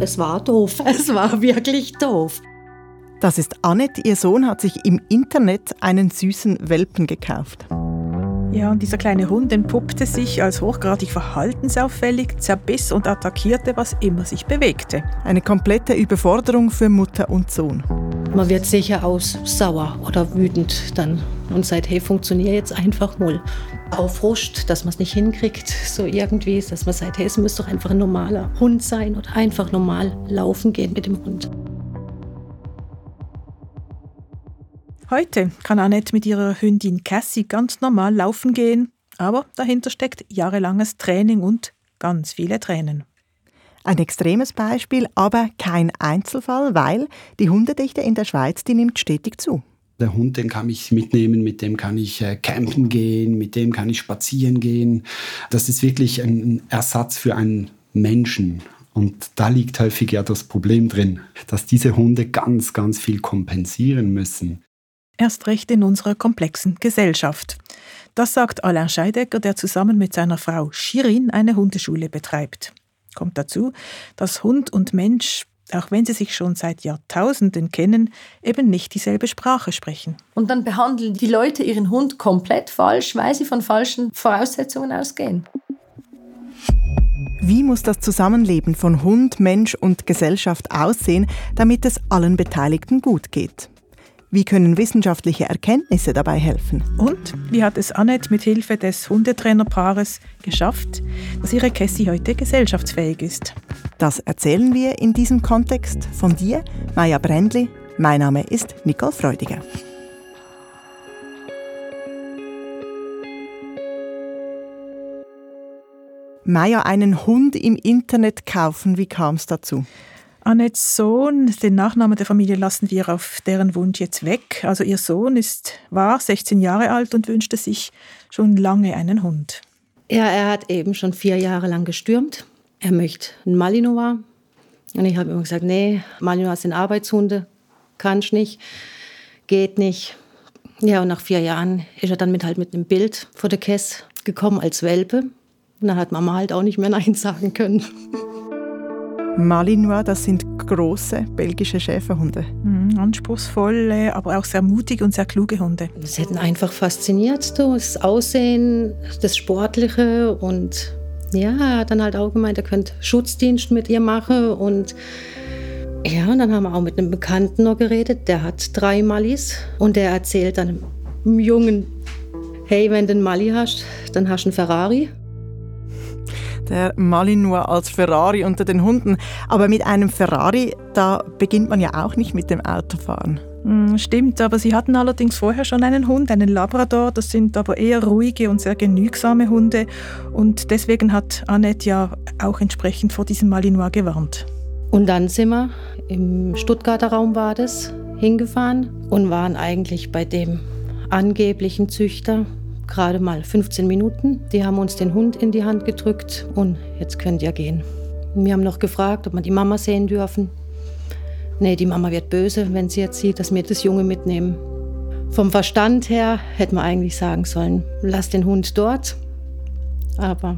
es war doof. Es war wirklich doof. Das ist Annette. Ihr Sohn hat sich im Internet einen süßen Welpen gekauft. Ja, und dieser kleine Hund entpuppte sich als hochgradig verhaltensauffällig, zerbiss und attackierte, was immer sich bewegte. Eine komplette Überforderung für Mutter und Sohn. Man wird sicher aus sauer oder wütend dann und sagt, hey, funktioniert jetzt einfach mal. Aufruscht, dass man es nicht hinkriegt, so irgendwie, dass man sagt, hey, es müsste doch einfach ein normaler Hund sein oder einfach normal laufen gehen mit dem Hund. Heute kann Annette mit ihrer Hündin Cassie ganz normal laufen gehen, aber dahinter steckt jahrelanges Training und ganz viele Tränen. Ein extremes Beispiel, aber kein Einzelfall, weil die Hundedichte in der Schweiz, die nimmt stetig zu. Der Hund, den kann ich mitnehmen, mit dem kann ich äh, campen gehen, mit dem kann ich spazieren gehen. Das ist wirklich ein Ersatz für einen Menschen. Und da liegt häufig ja das Problem drin, dass diese Hunde ganz, ganz viel kompensieren müssen erst recht in unserer komplexen Gesellschaft. Das sagt Alain Scheidecker, der zusammen mit seiner Frau Shirin eine Hundeschule betreibt. Kommt dazu, dass Hund und Mensch, auch wenn sie sich schon seit Jahrtausenden kennen, eben nicht dieselbe Sprache sprechen. Und dann behandeln die Leute ihren Hund komplett falsch, weil sie von falschen Voraussetzungen ausgehen. Wie muss das Zusammenleben von Hund, Mensch und Gesellschaft aussehen, damit es allen Beteiligten gut geht? Wie können wissenschaftliche Erkenntnisse dabei helfen? Und wie hat es Annette mit Hilfe des Hundetrainerpaares geschafft, dass ihre Cassie heute gesellschaftsfähig ist? Das erzählen wir in diesem Kontext von dir, Maja Brändli. Mein Name ist Nicole Freudiger. Maja, einen Hund im Internet kaufen, wie kam es dazu? Annettes Sohn, den Nachnamen der Familie lassen wir auf deren Wunsch jetzt weg. Also ihr Sohn ist, war 16 Jahre alt und wünschte sich schon lange einen Hund. Ja, er hat eben schon vier Jahre lang gestürmt. Er möchte einen Malinois. Und ich habe immer gesagt, nee, Malinois sind Arbeitshunde, kann ich nicht, geht nicht. Ja, und nach vier Jahren ist er dann mit halt mit einem Bild vor der Kess gekommen als Welpe. Und dann hat Mama halt auch nicht mehr Nein sagen können. Malinois, das sind große belgische Schäferhunde. Mhm, anspruchsvolle, aber auch sehr mutige und sehr kluge Hunde. Das hätten einfach fasziniert, das Aussehen, das Sportliche und ja, er hat dann halt auch gemeint, er könnte Schutzdienst mit ihr machen und ja, und dann haben wir auch mit einem Bekannten noch geredet, der hat drei Mallis und der erzählt dann einem Jungen, hey, wenn du einen Mali hast, dann hast du einen Ferrari der Malinois als Ferrari unter den Hunden. Aber mit einem Ferrari, da beginnt man ja auch nicht mit dem Autofahren. Hm, stimmt, aber sie hatten allerdings vorher schon einen Hund, einen Labrador. Das sind aber eher ruhige und sehr genügsame Hunde. Und deswegen hat Annette ja auch entsprechend vor diesem Malinois gewarnt. Und dann sind wir, im Stuttgarter Raum war das, hingefahren und waren eigentlich bei dem angeblichen Züchter gerade mal 15 Minuten. Die haben uns den Hund in die Hand gedrückt und jetzt könnt ihr gehen. Wir haben noch gefragt, ob wir die Mama sehen dürfen. Nee, die Mama wird böse, wenn sie jetzt sieht, dass wir das Junge mitnehmen. Vom Verstand her hätte man eigentlich sagen sollen, lass den Hund dort. Aber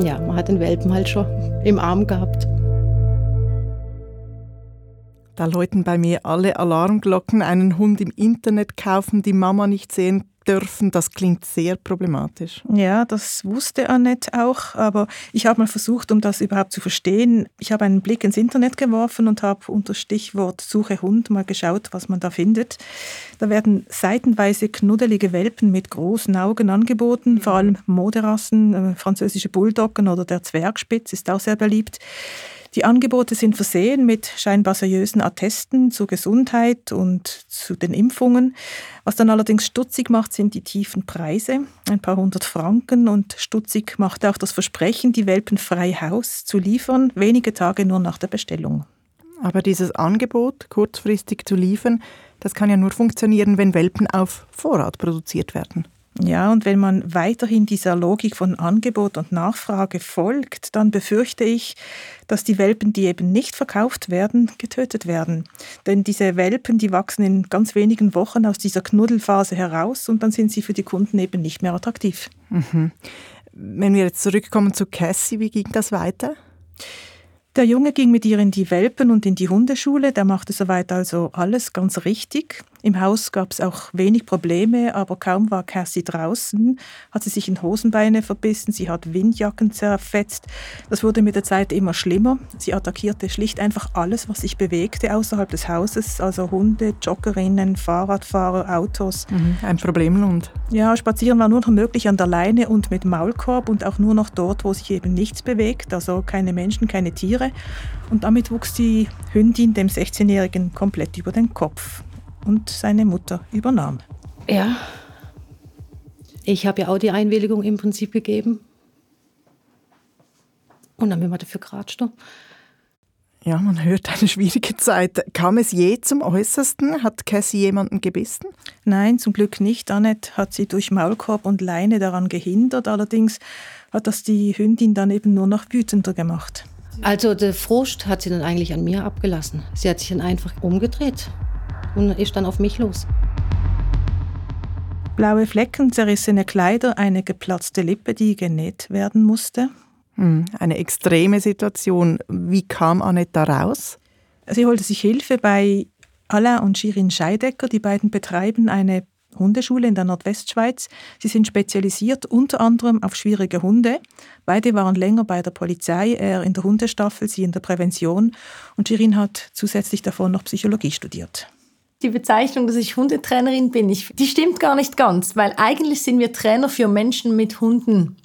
ja, man hat den Welpen halt schon im Arm gehabt. Da läuten bei mir alle Alarmglocken. Einen Hund im Internet kaufen, die Mama nicht sehen dürfen, das klingt sehr problematisch. Ja, das wusste Annette auch, aber ich habe mal versucht, um das überhaupt zu verstehen, ich habe einen Blick ins Internet geworfen und habe unter Stichwort Suche Hund mal geschaut, was man da findet. Da werden seitenweise knuddelige Welpen mit großen Augen angeboten, vor allem Moderassen, äh, französische Bulldoggen oder der Zwergspitz ist auch sehr beliebt. Die Angebote sind versehen mit scheinbar seriösen Attesten zur Gesundheit und zu den Impfungen. Was dann allerdings stutzig macht, sind die tiefen Preise, ein paar hundert Franken. Und stutzig macht auch das Versprechen, die Welpen frei Haus zu liefern, wenige Tage nur nach der Bestellung. Aber dieses Angebot, kurzfristig zu liefern, das kann ja nur funktionieren, wenn Welpen auf Vorrat produziert werden. Ja, und wenn man weiterhin dieser Logik von Angebot und Nachfrage folgt, dann befürchte ich, dass die Welpen, die eben nicht verkauft werden, getötet werden. Denn diese Welpen, die wachsen in ganz wenigen Wochen aus dieser Knuddelphase heraus und dann sind sie für die Kunden eben nicht mehr attraktiv. Mhm. Wenn wir jetzt zurückkommen zu Cassie, wie ging das weiter? Der Junge ging mit ihr in die Welpen und in die Hundeschule, der machte soweit also alles ganz richtig. Im Haus gab es auch wenig Probleme, aber kaum war Cassie draußen, hat sie sich in Hosenbeine verbissen, sie hat Windjacken zerfetzt. Das wurde mit der Zeit immer schlimmer. Sie attackierte schlicht einfach alles, was sich bewegte außerhalb des Hauses, also Hunde, Joggerinnen, Fahrradfahrer, Autos. Mhm, ein Problemlund. Ja, spazieren war nur noch möglich an der Leine und mit Maulkorb und auch nur noch dort, wo sich eben nichts bewegt, also keine Menschen, keine Tiere. Und damit wuchs die Hündin dem 16-Jährigen komplett über den Kopf und seine Mutter übernahm. Ja, ich habe ja auch die Einwilligung im Prinzip gegeben. Und dann bin wir dafür geratscht. Ja, man hört eine schwierige Zeit. Kam es je zum Äußersten? Hat Cassie jemanden gebissen? Nein, zum Glück nicht. Annette hat sie durch Maulkorb und Leine daran gehindert. Allerdings hat das die Hündin dann eben nur noch wütender gemacht. Also der Frust hat sie dann eigentlich an mir abgelassen. Sie hat sich dann einfach umgedreht und ist dann auf mich los. Blaue Flecken, zerrissene Kleider, eine geplatzte Lippe, die genäht werden musste. Hm, eine extreme Situation. Wie kam Annette da raus? Sie holte sich Hilfe bei Alain und Shirin Scheidecker. Die beiden betreiben eine Hundeschule in der Nordwestschweiz. Sie sind spezialisiert unter anderem auf schwierige Hunde. Beide waren länger bei der Polizei, er in der Hundestaffel, sie in der Prävention. Und Shirin hat zusätzlich davon noch Psychologie studiert. Die Bezeichnung, dass ich Hundetrainerin bin, ich, die stimmt gar nicht ganz, weil eigentlich sind wir Trainer für Menschen mit Hunden.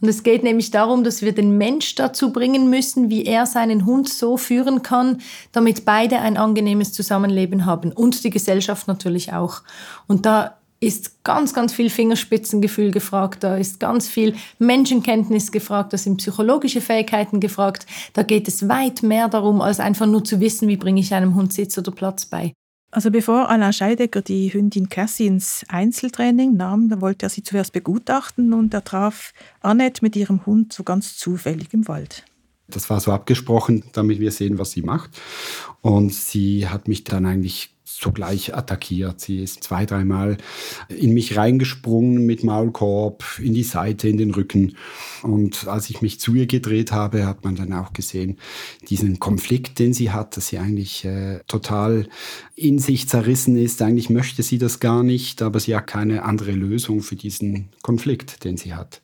Und es geht nämlich darum, dass wir den Mensch dazu bringen müssen, wie er seinen Hund so führen kann, damit beide ein angenehmes Zusammenleben haben und die Gesellschaft natürlich auch. Und da ist ganz, ganz viel Fingerspitzengefühl gefragt, da ist ganz viel Menschenkenntnis gefragt, da sind psychologische Fähigkeiten gefragt. Da geht es weit mehr darum, als einfach nur zu wissen, wie bringe ich einem Hund Sitz oder Platz bei. Also bevor Alain Scheidegger die Hündin Cassie ins Einzeltraining nahm, wollte er sie zuerst begutachten und er traf Annette mit ihrem Hund so ganz zufällig im Wald. Das war so abgesprochen, damit wir sehen, was sie macht. Und sie hat mich dann eigentlich sogleich attackiert. Sie ist zwei, dreimal in mich reingesprungen mit Maulkorb, in die Seite, in den Rücken. Und als ich mich zu ihr gedreht habe, hat man dann auch gesehen, diesen Konflikt, den sie hat, dass sie eigentlich äh, total in sich zerrissen ist. Eigentlich möchte sie das gar nicht, aber sie hat keine andere Lösung für diesen Konflikt, den sie hat.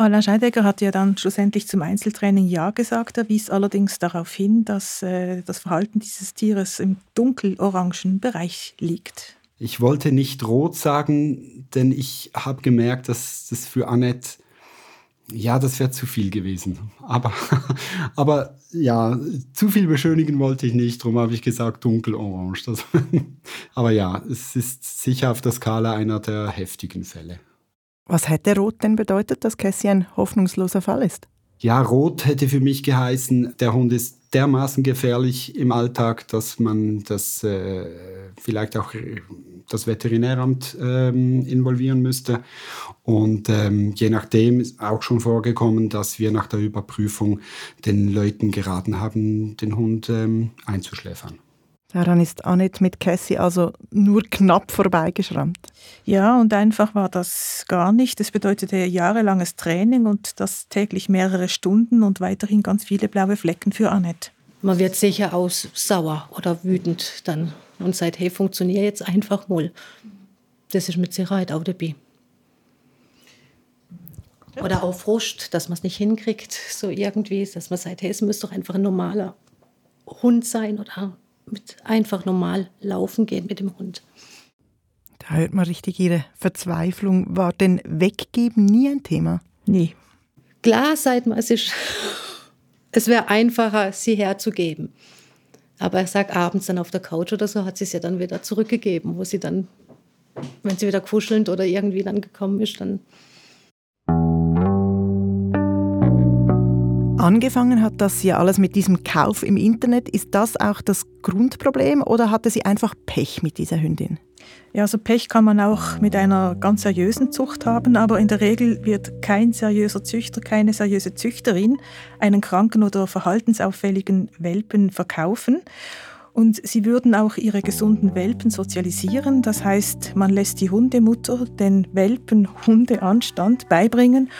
Alain Scheidegger hat ja dann schlussendlich zum Einzeltraining Ja gesagt. Er wies allerdings darauf hin, dass äh, das Verhalten dieses Tieres im dunkelorangen Bereich liegt. Ich wollte nicht rot sagen, denn ich habe gemerkt, dass das für Annette, ja, das wäre zu viel gewesen. Aber, aber ja, zu viel beschönigen wollte ich nicht, darum habe ich gesagt dunkelorange. Das, aber ja, es ist sicher auf der Skala einer der heftigen Fälle. Was hätte Rot denn bedeutet, dass Cassie ein hoffnungsloser Fall ist? Ja, Rot hätte für mich geheißen, der Hund ist dermaßen gefährlich im Alltag, dass man das äh, vielleicht auch das Veterinäramt ähm, involvieren müsste. Und ähm, je nachdem ist auch schon vorgekommen, dass wir nach der Überprüfung den Leuten geraten haben, den Hund ähm, einzuschläfern. Daran ist Annette mit Cassie also nur knapp vorbeigeschrammt. Ja, und einfach war das gar nicht. Das bedeutete jahrelanges Training und das täglich mehrere Stunden und weiterhin ganz viele blaue Flecken für Annette. Man wird sicher aus sauer oder wütend dann und sagt, hey, funktioniert jetzt einfach mal. Das ist mit Sicherheit auch dabei. Oder auch Frust, dass man es nicht hinkriegt, so irgendwie, dass man sagt, hey, es müsste doch einfach ein normaler Hund sein oder mit einfach normal laufen gehen mit dem Hund. Da hört man richtig ihre Verzweiflung. War denn Weggeben nie ein Thema? Nie. Klar, seit man es ist, es wäre einfacher, sie herzugeben. Aber ich sage abends dann auf der Couch oder so, hat sie es ja dann wieder zurückgegeben, wo sie dann, wenn sie wieder kuschelnd oder irgendwie dann gekommen ist, dann Angefangen hat das ja alles mit diesem Kauf im Internet. Ist das auch das Grundproblem oder hatte sie einfach Pech mit dieser Hündin? Ja, also Pech kann man auch mit einer ganz seriösen Zucht haben, aber in der Regel wird kein seriöser Züchter, keine seriöse Züchterin einen kranken oder verhaltensauffälligen Welpen verkaufen. Und sie würden auch ihre gesunden Welpen sozialisieren. Das heißt, man lässt die Hundemutter den Welpen Hundeanstand beibringen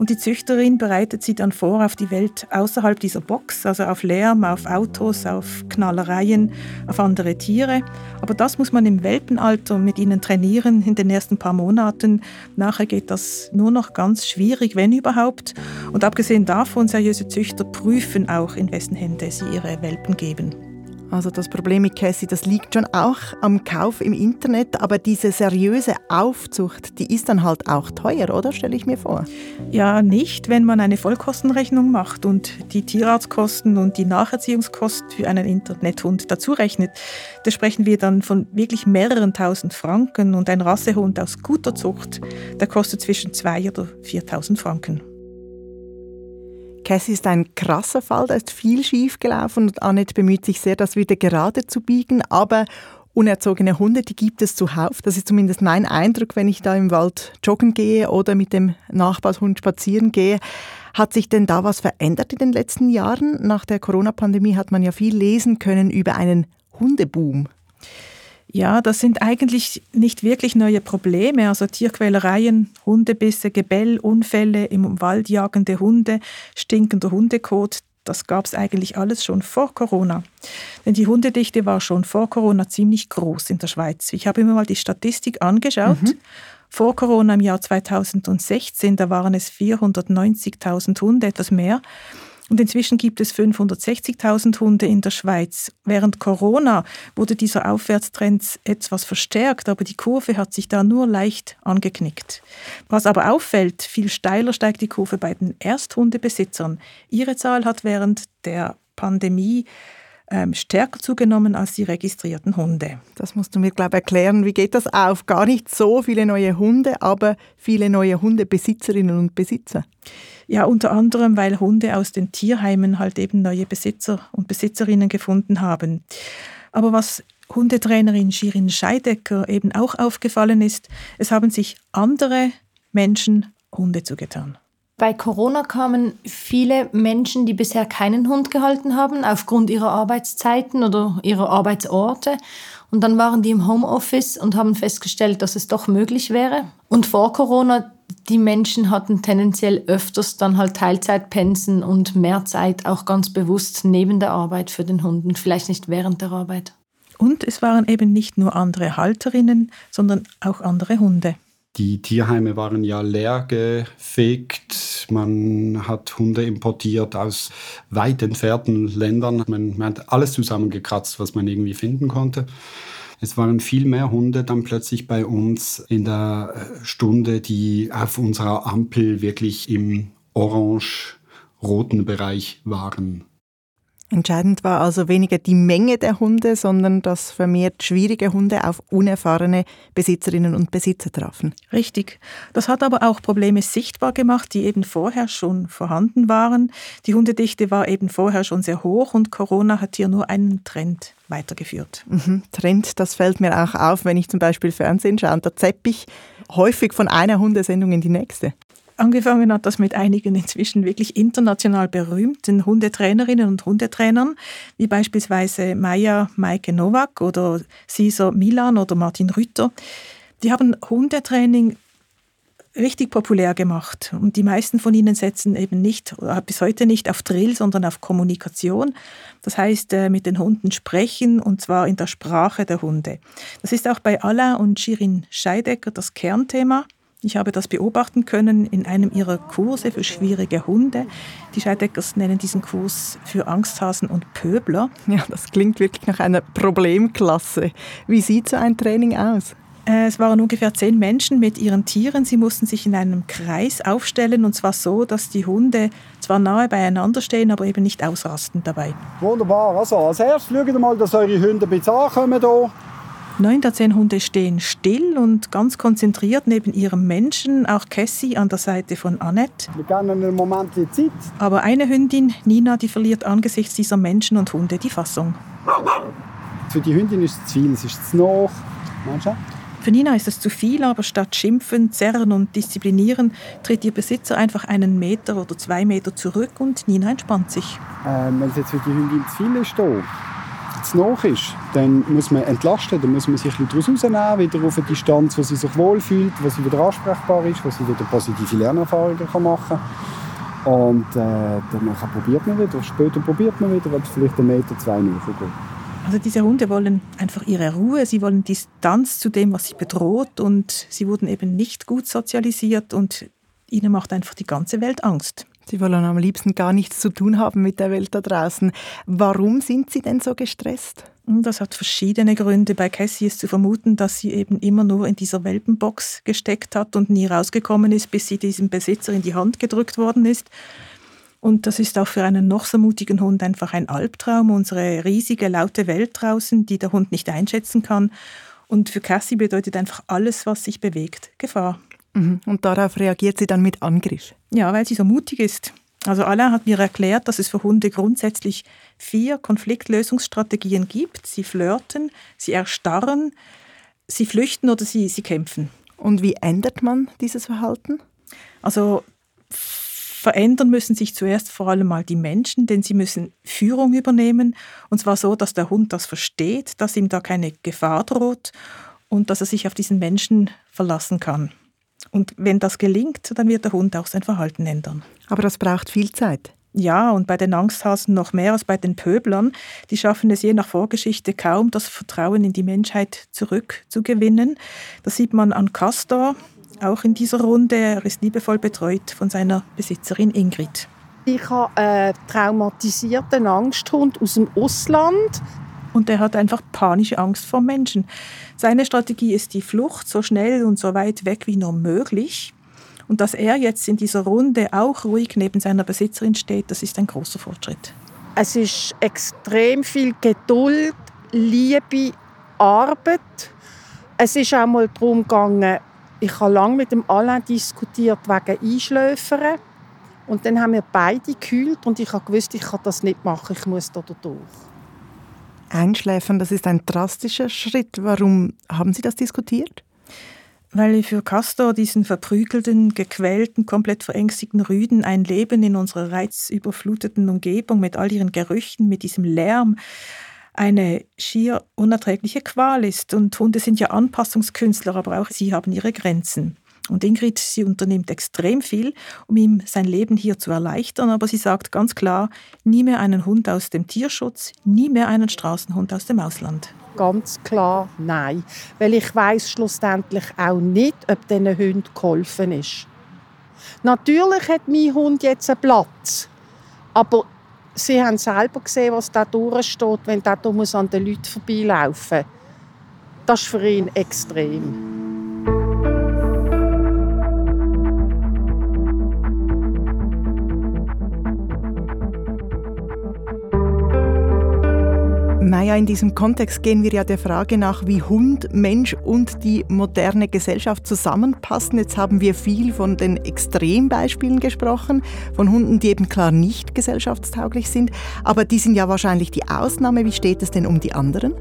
und die Züchterin bereitet sie dann vor auf die Welt außerhalb dieser Box, also auf Lärm, auf Autos, auf Knallereien, auf andere Tiere. Aber das muss man im Welpenalter mit ihnen trainieren in den ersten paar Monaten. Nachher geht das nur noch ganz schwierig, wenn überhaupt. Und abgesehen davon, seriöse Züchter prüfen auch, in wessen Hände sie ihre Welpen geben. Also das Problem mit Cassie, das liegt schon auch am Kauf im Internet, aber diese seriöse Aufzucht, die ist dann halt auch teuer, oder? Stelle ich mir vor. Ja, nicht, wenn man eine Vollkostenrechnung macht und die Tierarztkosten und die Nacherziehungskosten für einen Internethund dazu rechnet. Da sprechen wir dann von wirklich mehreren tausend Franken und ein Rassehund aus guter Zucht, der kostet zwischen zwei oder 4.000 Franken. Cassie ist ein krasser Fall, da ist viel schief gelaufen und Annette bemüht sich sehr, das wieder gerade zu biegen, aber unerzogene Hunde, die gibt es zuhauf. Das ist zumindest mein Eindruck, wenn ich da im Wald joggen gehe oder mit dem Nachbarshund spazieren gehe. Hat sich denn da was verändert in den letzten Jahren? Nach der Corona-Pandemie hat man ja viel lesen können über einen Hundeboom. Ja, das sind eigentlich nicht wirklich neue Probleme. Also Tierquälereien, Hundebisse, Gebell, Unfälle im Wald jagende Hunde, stinkender Hundekot, das gab es eigentlich alles schon vor Corona. Denn die Hundedichte war schon vor Corona ziemlich groß in der Schweiz. Ich habe mir mal die Statistik angeschaut. Mhm. Vor Corona im Jahr 2016, da waren es 490.000 Hunde, etwas mehr. Und inzwischen gibt es 560.000 Hunde in der Schweiz. Während Corona wurde dieser Aufwärtstrend etwas verstärkt, aber die Kurve hat sich da nur leicht angeknickt. Was aber auffällt, viel steiler steigt die Kurve bei den Ersthundebesitzern. Ihre Zahl hat während der Pandemie ähm, stärker zugenommen als die registrierten Hunde. Das musst du mir, glaube ich, erklären. Wie geht das auf? Gar nicht so viele neue Hunde, aber viele neue Hundebesitzerinnen und Besitzer. Ja, unter anderem, weil Hunde aus den Tierheimen halt eben neue Besitzer und Besitzerinnen gefunden haben. Aber was Hundetrainerin Shirin Scheidecker eben auch aufgefallen ist, es haben sich andere Menschen Hunde zugetan. Bei Corona kamen viele Menschen, die bisher keinen Hund gehalten haben, aufgrund ihrer Arbeitszeiten oder ihrer Arbeitsorte. Und dann waren die im Homeoffice und haben festgestellt, dass es doch möglich wäre. Und vor Corona die Menschen hatten tendenziell öfters dann halt Teilzeitpensen und mehr Zeit auch ganz bewusst neben der Arbeit für den Hund und vielleicht nicht während der Arbeit. Und es waren eben nicht nur andere Halterinnen, sondern auch andere Hunde. Die Tierheime waren ja leer gefegt. Man hat Hunde importiert aus weit entfernten Ländern. Man, man hat alles zusammengekratzt, was man irgendwie finden konnte. Es waren viel mehr Hunde dann plötzlich bei uns in der äh, Stunde, die auf unserer Ampel wirklich im orange-roten Bereich waren. Entscheidend war also weniger die Menge der Hunde, sondern dass vermehrt schwierige Hunde auf unerfahrene Besitzerinnen und Besitzer trafen. Richtig. Das hat aber auch Probleme sichtbar gemacht, die eben vorher schon vorhanden waren. Die Hundedichte war eben vorher schon sehr hoch und Corona hat hier nur einen Trend weitergeführt. Mhm. Trend, das fällt mir auch auf, wenn ich zum Beispiel Fernsehen schaue. Da zepp ich häufig von einer Hundesendung in die nächste. Angefangen hat das mit einigen inzwischen wirklich international berühmten Hundetrainerinnen und Hundetrainern, wie beispielsweise Maya Maike Nowak oder Caesar Milan oder Martin Rütter. Die haben Hundetraining richtig populär gemacht. Und die meisten von ihnen setzen eben nicht, oder bis heute nicht auf Drill, sondern auf Kommunikation. Das heißt, äh, mit den Hunden sprechen und zwar in der Sprache der Hunde. Das ist auch bei Alain und Shirin Scheidecker das Kernthema. Ich habe das beobachten können in einem ihrer Kurse für schwierige Hunde. Die Scheideckers nennen diesen Kurs für Angsthasen und Pöbler. Ja, das klingt wirklich nach einer Problemklasse. Wie sieht so ein Training aus? Äh, es waren ungefähr zehn Menschen mit ihren Tieren. Sie mussten sich in einem Kreis aufstellen und zwar so, dass die Hunde zwar nahe beieinander stehen, aber eben nicht ausrasten dabei. Wunderbar. Also als erstes schaut mal, dass eure Hunde ein bisschen ankommen hier. Neun der zehn Hunde stehen still und ganz konzentriert neben ihrem Menschen, auch Cassie an der Seite von Annette. Wir geben einen Moment die Zeit. Aber eine Hündin, Nina, die verliert angesichts dieser Menschen und Hunde die Fassung. Für die Hündin ist es zu viel, es ist zu noch. Für Nina ist es zu viel, aber statt schimpfen, zerren und disziplinieren, tritt ihr Besitzer einfach einen Meter oder zwei Meter zurück und Nina entspannt sich. Ähm, wenn es jetzt für die Hündin zu viel ist, zu nah ist, dann muss man entlasten, dann muss man sich daraus rausnehmen, wieder auf eine Distanz, wo sie sich wohlfühlt, wo sie wieder ansprechbar ist, wo sie wieder positive Lernerfahrungen machen kann. Und äh, dann probiert man wieder, später probiert man wieder, weil es vielleicht einen Meter, zwei näher geht. Also diese Hunde wollen einfach ihre Ruhe, sie wollen Distanz zu dem, was sie bedroht und sie wurden eben nicht gut sozialisiert und ihnen macht einfach die ganze Welt Angst. Sie wollen am liebsten gar nichts zu tun haben mit der Welt da draußen. Warum sind Sie denn so gestresst? Das hat verschiedene Gründe. Bei Cassie ist zu vermuten, dass sie eben immer nur in dieser Welpenbox gesteckt hat und nie rausgekommen ist, bis sie diesem Besitzer in die Hand gedrückt worden ist. Und das ist auch für einen noch so mutigen Hund einfach ein Albtraum, unsere riesige, laute Welt draußen, die der Hund nicht einschätzen kann. Und für Cassie bedeutet einfach alles, was sich bewegt, Gefahr. Mhm. Und darauf reagiert sie dann mit Angriff? Ja, weil sie so mutig ist. Also Alain hat mir erklärt, dass es für Hunde grundsätzlich vier Konfliktlösungsstrategien gibt. Sie flirten, sie erstarren, sie flüchten oder sie, sie kämpfen. Und wie ändert man dieses Verhalten? Also Verändern müssen sich zuerst vor allem mal die Menschen, denn sie müssen Führung übernehmen. Und zwar so, dass der Hund das versteht, dass ihm da keine Gefahr droht und dass er sich auf diesen Menschen verlassen kann. Und wenn das gelingt, dann wird der Hund auch sein Verhalten ändern. Aber das braucht viel Zeit. Ja, und bei den Angsthasen noch mehr als bei den Pöblern. Die schaffen es je nach Vorgeschichte kaum, das Vertrauen in die Menschheit zurückzugewinnen. Das sieht man an Castor, auch in dieser Runde. Er ist liebevoll betreut von seiner Besitzerin Ingrid. Ich habe einen traumatisierten Angsthund aus dem Ausland. Und er hat einfach panische Angst vor Menschen. Seine Strategie ist die Flucht, so schnell und so weit weg wie nur möglich. Und dass er jetzt in dieser Runde auch ruhig neben seiner Besitzerin steht, das ist ein großer Fortschritt. Es ist extrem viel Geduld, Liebe, Arbeit. Es ist auch mal darum gegangen, ich habe lange mit dem Alain diskutiert wegen Einschläfern. Und dann haben wir beide gekühlt und ich habe gewusst, ich kann das nicht machen, ich muss da durch. Einschläfern, das ist ein drastischer Schritt. Warum haben Sie das diskutiert? Weil für Castor, diesen verprügelten, gequälten, komplett verängstigten Rüden, ein Leben in unserer reizüberfluteten Umgebung mit all ihren Gerüchen, mit diesem Lärm, eine schier unerträgliche Qual ist. Und Hunde sind ja Anpassungskünstler, aber auch sie haben ihre Grenzen. Und Ingrid, sie unternimmt extrem viel, um ihm sein Leben hier zu erleichtern, aber sie sagt ganz klar, nie mehr einen Hund aus dem Tierschutz, nie mehr einen Straßenhund aus dem Ausland. Ganz klar nein, weil ich weiß schlussendlich auch nicht, ob diesen Hund geholfen ist. Natürlich hat mein Hund jetzt einen Platz, aber Sie haben selber gesehen, was da durchsteht, wenn der an den Leuten vorbeilaufen muss. Das ist für ihn extrem. Naja, in diesem Kontext gehen wir ja der Frage nach, wie Hund, Mensch und die moderne Gesellschaft zusammenpassen. Jetzt haben wir viel von den Extrembeispielen gesprochen, von Hunden, die eben klar nicht gesellschaftstauglich sind. Aber die sind ja wahrscheinlich die Ausnahme. Wie steht es denn um die anderen?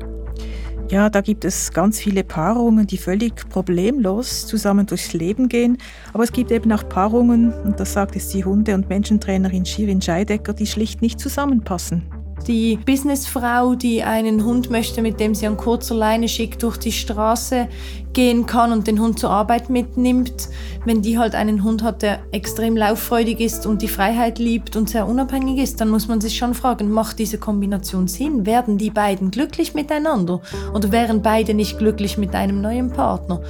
Ja, da gibt es ganz viele Paarungen, die völlig problemlos zusammen durchs Leben gehen. Aber es gibt eben auch Paarungen, und das sagt es die Hunde- und Menschentrainerin Shirin Scheidecker, die schlicht nicht zusammenpassen. Die Businessfrau, die einen Hund möchte, mit dem sie an kurzer Leine schickt durch die Straße gehen kann und den Hund zur Arbeit mitnimmt, wenn die halt einen Hund hat, der extrem lauffreudig ist und die Freiheit liebt und sehr unabhängig ist, dann muss man sich schon fragen, macht diese Kombination Sinn? Werden die beiden glücklich miteinander oder wären beide nicht glücklich mit einem neuen Partner?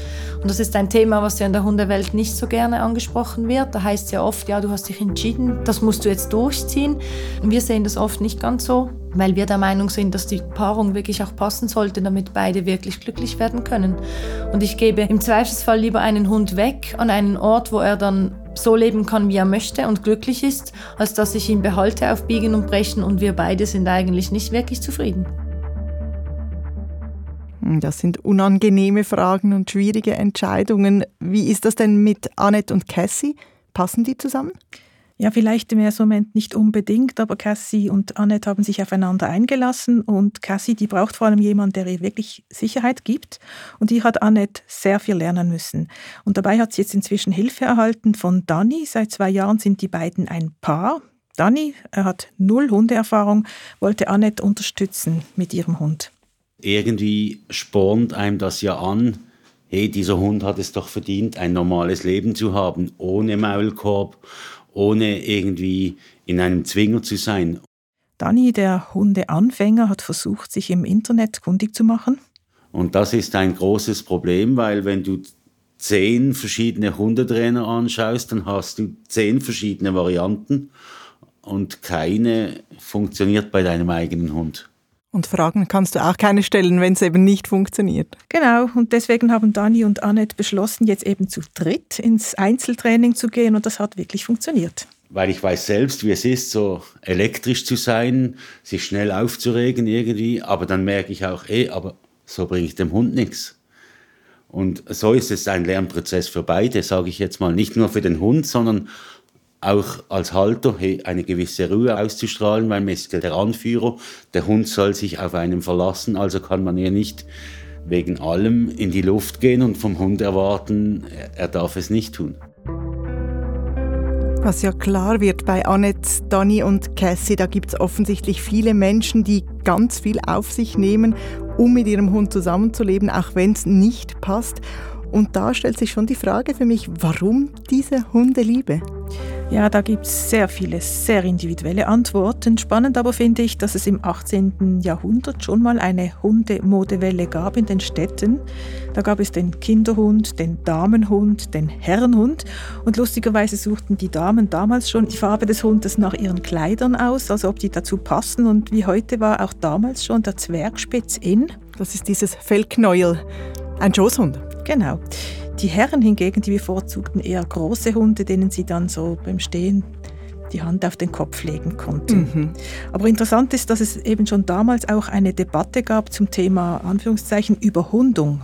Und das ist ein Thema, was ja in der Hundewelt nicht so gerne angesprochen wird. Da heißt es ja oft, ja, du hast dich entschieden, das musst du jetzt durchziehen. Und wir sehen das oft nicht ganz so weil wir der Meinung sind, dass die Paarung wirklich auch passen sollte, damit beide wirklich glücklich werden können. Und ich gebe im Zweifelsfall lieber einen Hund weg an einen Ort, wo er dann so leben kann, wie er möchte und glücklich ist, als dass ich ihn behalte auf Biegen und Brechen und wir beide sind eigentlich nicht wirklich zufrieden. Das sind unangenehme Fragen und schwierige Entscheidungen. Wie ist das denn mit Annette und Cassie? Passen die zusammen? Ja, vielleicht im ersten Moment nicht unbedingt, aber Cassie und Annette haben sich aufeinander eingelassen und Cassie, die braucht vor allem jemanden, der ihr wirklich Sicherheit gibt und die hat Annette sehr viel lernen müssen. Und dabei hat sie jetzt inzwischen Hilfe erhalten von Dani. Seit zwei Jahren sind die beiden ein Paar. Dani, er hat null Hundeerfahrung, wollte Annette unterstützen mit ihrem Hund. Irgendwie spornt einem das ja an, hey, dieser Hund hat es doch verdient, ein normales Leben zu haben, ohne Maulkorb, ohne irgendwie in einem Zwinger zu sein. Dani, der Hundeanfänger, hat versucht, sich im Internet kundig zu machen. Und das ist ein großes Problem, weil wenn du zehn verschiedene Hundetrainer anschaust, dann hast du zehn verschiedene Varianten und keine funktioniert bei deinem eigenen Hund. Und Fragen kannst du auch keine stellen, wenn es eben nicht funktioniert. Genau, und deswegen haben Dani und Annette beschlossen, jetzt eben zu dritt ins Einzeltraining zu gehen und das hat wirklich funktioniert. Weil ich weiß selbst, wie es ist, so elektrisch zu sein, sich schnell aufzuregen irgendwie, aber dann merke ich auch, eh, aber so bringe ich dem Hund nichts. Und so ist es ein Lernprozess für beide, sage ich jetzt mal, nicht nur für den Hund, sondern auch als Halter eine gewisse Ruhe auszustrahlen, weil man ist der Anführer, der Hund soll sich auf einen verlassen, also kann man ja nicht wegen allem in die Luft gehen und vom Hund erwarten, er darf es nicht tun. Was ja klar wird bei Annette, Dani und Cassie, da gibt es offensichtlich viele Menschen, die ganz viel auf sich nehmen, um mit ihrem Hund zusammenzuleben, auch wenn es nicht passt. Und da stellt sich schon die Frage für mich, warum diese Hundeliebe? Ja, da gibt es sehr viele, sehr individuelle Antworten. Spannend aber finde ich, dass es im 18. Jahrhundert schon mal eine Hundemodewelle gab in den Städten. Da gab es den Kinderhund, den Damenhund, den Herrenhund. Und lustigerweise suchten die Damen damals schon die Farbe des Hundes nach ihren Kleidern aus, also ob die dazu passen. Und wie heute war auch damals schon der Zwergspitz in. Das ist dieses Fellknäuel, ein Schoßhund. Genau. Die Herren hingegen, die bevorzugten eher große Hunde, denen sie dann so beim Stehen die Hand auf den Kopf legen konnten. Mhm. Aber interessant ist, dass es eben schon damals auch eine Debatte gab zum Thema Anführungszeichen Überhundung.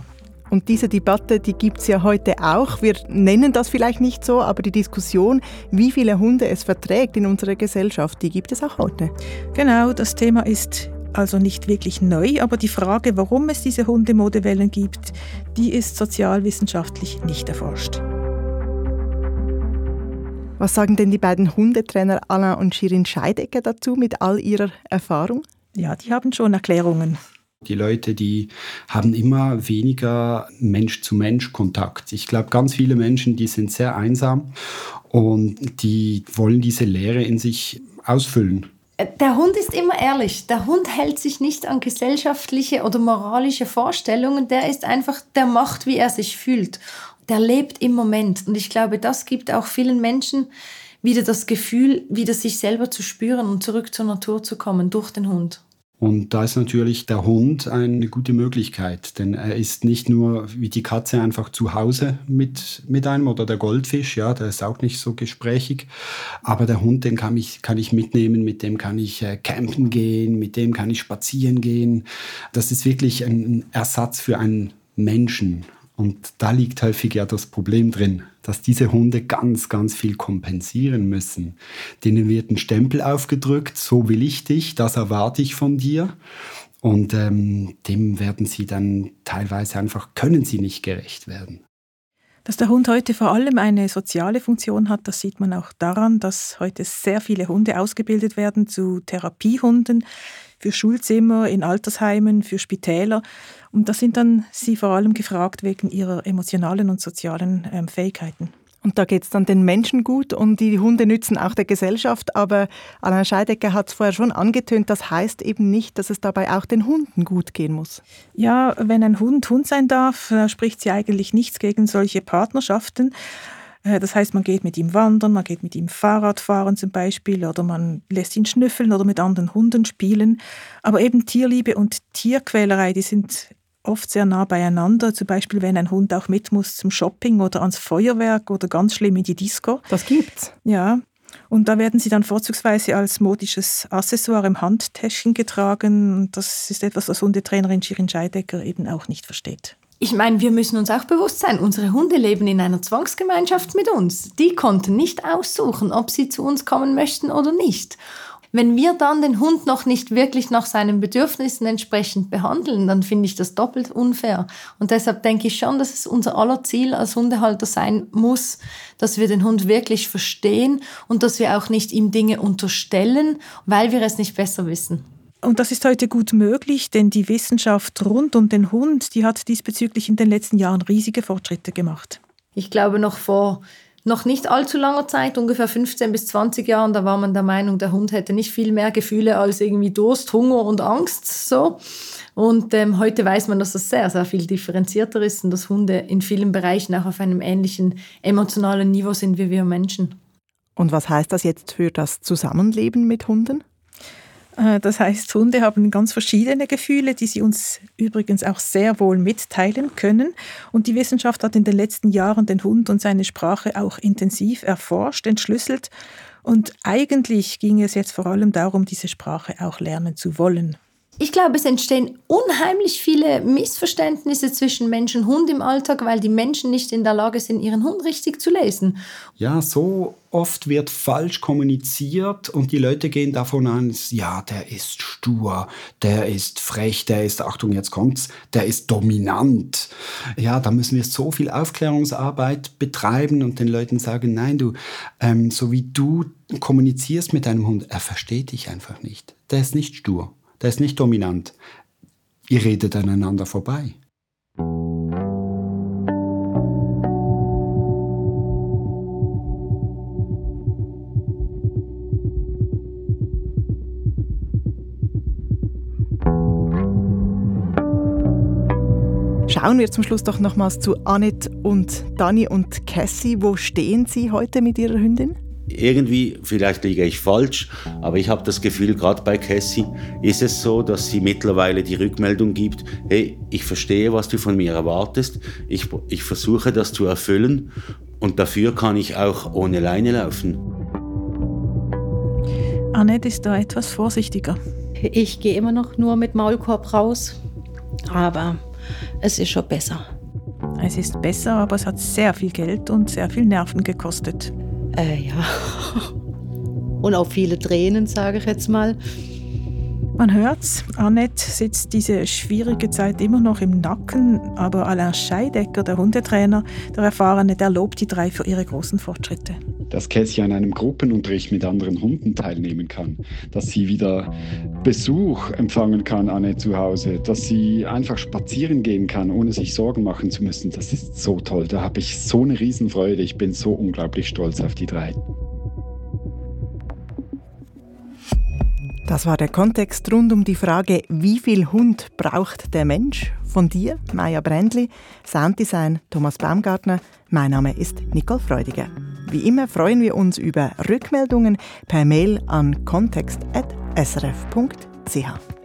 Und diese Debatte, die gibt es ja heute auch. Wir nennen das vielleicht nicht so, aber die Diskussion, wie viele Hunde es verträgt in unserer Gesellschaft, die gibt es auch heute. Genau, das Thema ist also nicht wirklich neu, aber die Frage, warum es diese Hundemodewellen gibt, die ist sozialwissenschaftlich nicht erforscht. Was sagen denn die beiden Hundetrainer Alain und Shirin Scheidecker dazu mit all ihrer Erfahrung? Ja, die haben schon Erklärungen. Die Leute, die haben immer weniger Mensch-zu-Mensch-Kontakt. Ich glaube, ganz viele Menschen, die sind sehr einsam und die wollen diese Leere in sich ausfüllen. Der Hund ist immer ehrlich. Der Hund hält sich nicht an gesellschaftliche oder moralische Vorstellungen. Der ist einfach, der macht, wie er sich fühlt. Der lebt im Moment. Und ich glaube, das gibt auch vielen Menschen wieder das Gefühl, wieder sich selber zu spüren und zurück zur Natur zu kommen durch den Hund. Und da ist natürlich der Hund eine gute Möglichkeit, denn er ist nicht nur wie die Katze einfach zu Hause mit, mit einem oder der Goldfisch, ja, der ist auch nicht so gesprächig. Aber der Hund, den kann ich, kann ich mitnehmen, mit dem kann ich äh, campen gehen, mit dem kann ich spazieren gehen. Das ist wirklich ein Ersatz für einen Menschen. Und da liegt häufig ja das Problem drin, dass diese Hunde ganz, ganz viel kompensieren müssen. Denen wird ein Stempel aufgedrückt, so will ich dich, das erwarte ich von dir. Und ähm, dem werden sie dann teilweise einfach, können sie nicht gerecht werden. Dass der Hund heute vor allem eine soziale Funktion hat, das sieht man auch daran, dass heute sehr viele Hunde ausgebildet werden zu Therapiehunden für Schulzimmer, in Altersheimen, für Spitäler. Und da sind dann sie vor allem gefragt wegen ihrer emotionalen und sozialen ähm, Fähigkeiten. Und da geht es dann den Menschen gut und die Hunde nützen auch der Gesellschaft. Aber Alain Scheidecker hat es vorher schon angetönt, das heißt eben nicht, dass es dabei auch den Hunden gut gehen muss. Ja, wenn ein Hund Hund sein darf, spricht sie eigentlich nichts gegen solche Partnerschaften. Äh, das heißt, man geht mit ihm wandern, man geht mit ihm Fahrrad fahren zum Beispiel oder man lässt ihn schnüffeln oder mit anderen Hunden spielen. Aber eben Tierliebe und Tierquälerei, die sind oft sehr nah beieinander. Zum Beispiel, wenn ein Hund auch mit muss zum Shopping oder ans Feuerwerk oder ganz schlimm in die Disco. Das gibt's. Ja. Und da werden sie dann vorzugsweise als modisches Accessoire im Handtäschchen getragen. Das ist etwas, was Hundetrainerin Shirin Scheidecker eben auch nicht versteht. Ich meine, wir müssen uns auch bewusst sein, unsere Hunde leben in einer Zwangsgemeinschaft mit uns. Die konnten nicht aussuchen, ob sie zu uns kommen möchten oder nicht. Wenn wir dann den Hund noch nicht wirklich nach seinen Bedürfnissen entsprechend behandeln, dann finde ich das doppelt unfair. Und deshalb denke ich schon, dass es unser aller Ziel als Hundehalter sein muss, dass wir den Hund wirklich verstehen und dass wir auch nicht ihm Dinge unterstellen, weil wir es nicht besser wissen. Und das ist heute gut möglich, denn die Wissenschaft rund um den Hund, die hat diesbezüglich in den letzten Jahren riesige Fortschritte gemacht. Ich glaube, noch vor noch nicht allzu langer Zeit, ungefähr 15 bis 20 Jahren, da war man der Meinung, der Hund hätte nicht viel mehr Gefühle als irgendwie Durst, Hunger und Angst. So. Und ähm, heute weiß man, dass das sehr, sehr viel differenzierter ist und dass Hunde in vielen Bereichen auch auf einem ähnlichen emotionalen Niveau sind wie wir Menschen. Und was heißt das jetzt für das Zusammenleben mit Hunden? Äh, das heißt, Hunde haben ganz verschiedene Gefühle, die sie uns übrigens auch sehr wohl mitteilen können. Und die Wissenschaft hat in den letzten Jahren den Hund und seine Sprache auch intensiv erforscht, entschlüsselt. Und eigentlich ging es jetzt vor allem darum, diese Sprache auch lernen zu wollen. Ich glaube, es entstehen unheimlich viele Missverständnisse zwischen Mensch und Hund im Alltag, weil die Menschen nicht in der Lage sind, ihren Hund richtig zu lesen. Ja, so oft wird falsch kommuniziert und die Leute gehen davon an, ja, der ist stur, der ist frech, der ist, Achtung, jetzt kommt's, der ist dominant. Ja, da müssen wir so viel Aufklärungsarbeit betreiben und den Leuten sagen, nein, du, ähm, so wie du kommunizierst mit deinem Hund, er versteht dich einfach nicht. Der ist nicht stur. Der ist nicht dominant. Ihr redet aneinander vorbei. Schauen wir zum Schluss doch nochmals zu Annette und Dani und Cassie. Wo stehen Sie heute mit Ihrer Hündin? Irgendwie, vielleicht liege ich falsch, aber ich habe das Gefühl, gerade bei Cassie ist es so, dass sie mittlerweile die Rückmeldung gibt, hey, ich verstehe, was du von mir erwartest, ich, ich versuche das zu erfüllen und dafür kann ich auch ohne Leine laufen. Annette ist da etwas vorsichtiger. Ich gehe immer noch nur mit Maulkorb raus, aber es ist schon besser. Es ist besser, aber es hat sehr viel Geld und sehr viel Nerven gekostet. Äh, ja. Und auch viele Tränen, sage ich jetzt mal. Man hört's, Annette sitzt diese schwierige Zeit immer noch im Nacken, aber Alain Scheidecker, der Hundetrainer, der Erfahrene, der lobt die drei für ihre großen Fortschritte. Dass Cassie an einem Gruppenunterricht mit anderen Hunden teilnehmen kann, dass sie wieder Besuch empfangen kann, Anne zu Hause, dass sie einfach spazieren gehen kann, ohne sich Sorgen machen zu müssen, das ist so toll. Da habe ich so eine Riesenfreude. Ich bin so unglaublich stolz auf die drei. Das war der Kontext rund um die Frage, wie viel Hund braucht der Mensch? Von dir, Maja Brändli, Sounddesign Thomas Baumgartner. Mein Name ist Nicole Freudiger. Wie immer freuen wir uns über Rückmeldungen per Mail an kontext.srf.ch.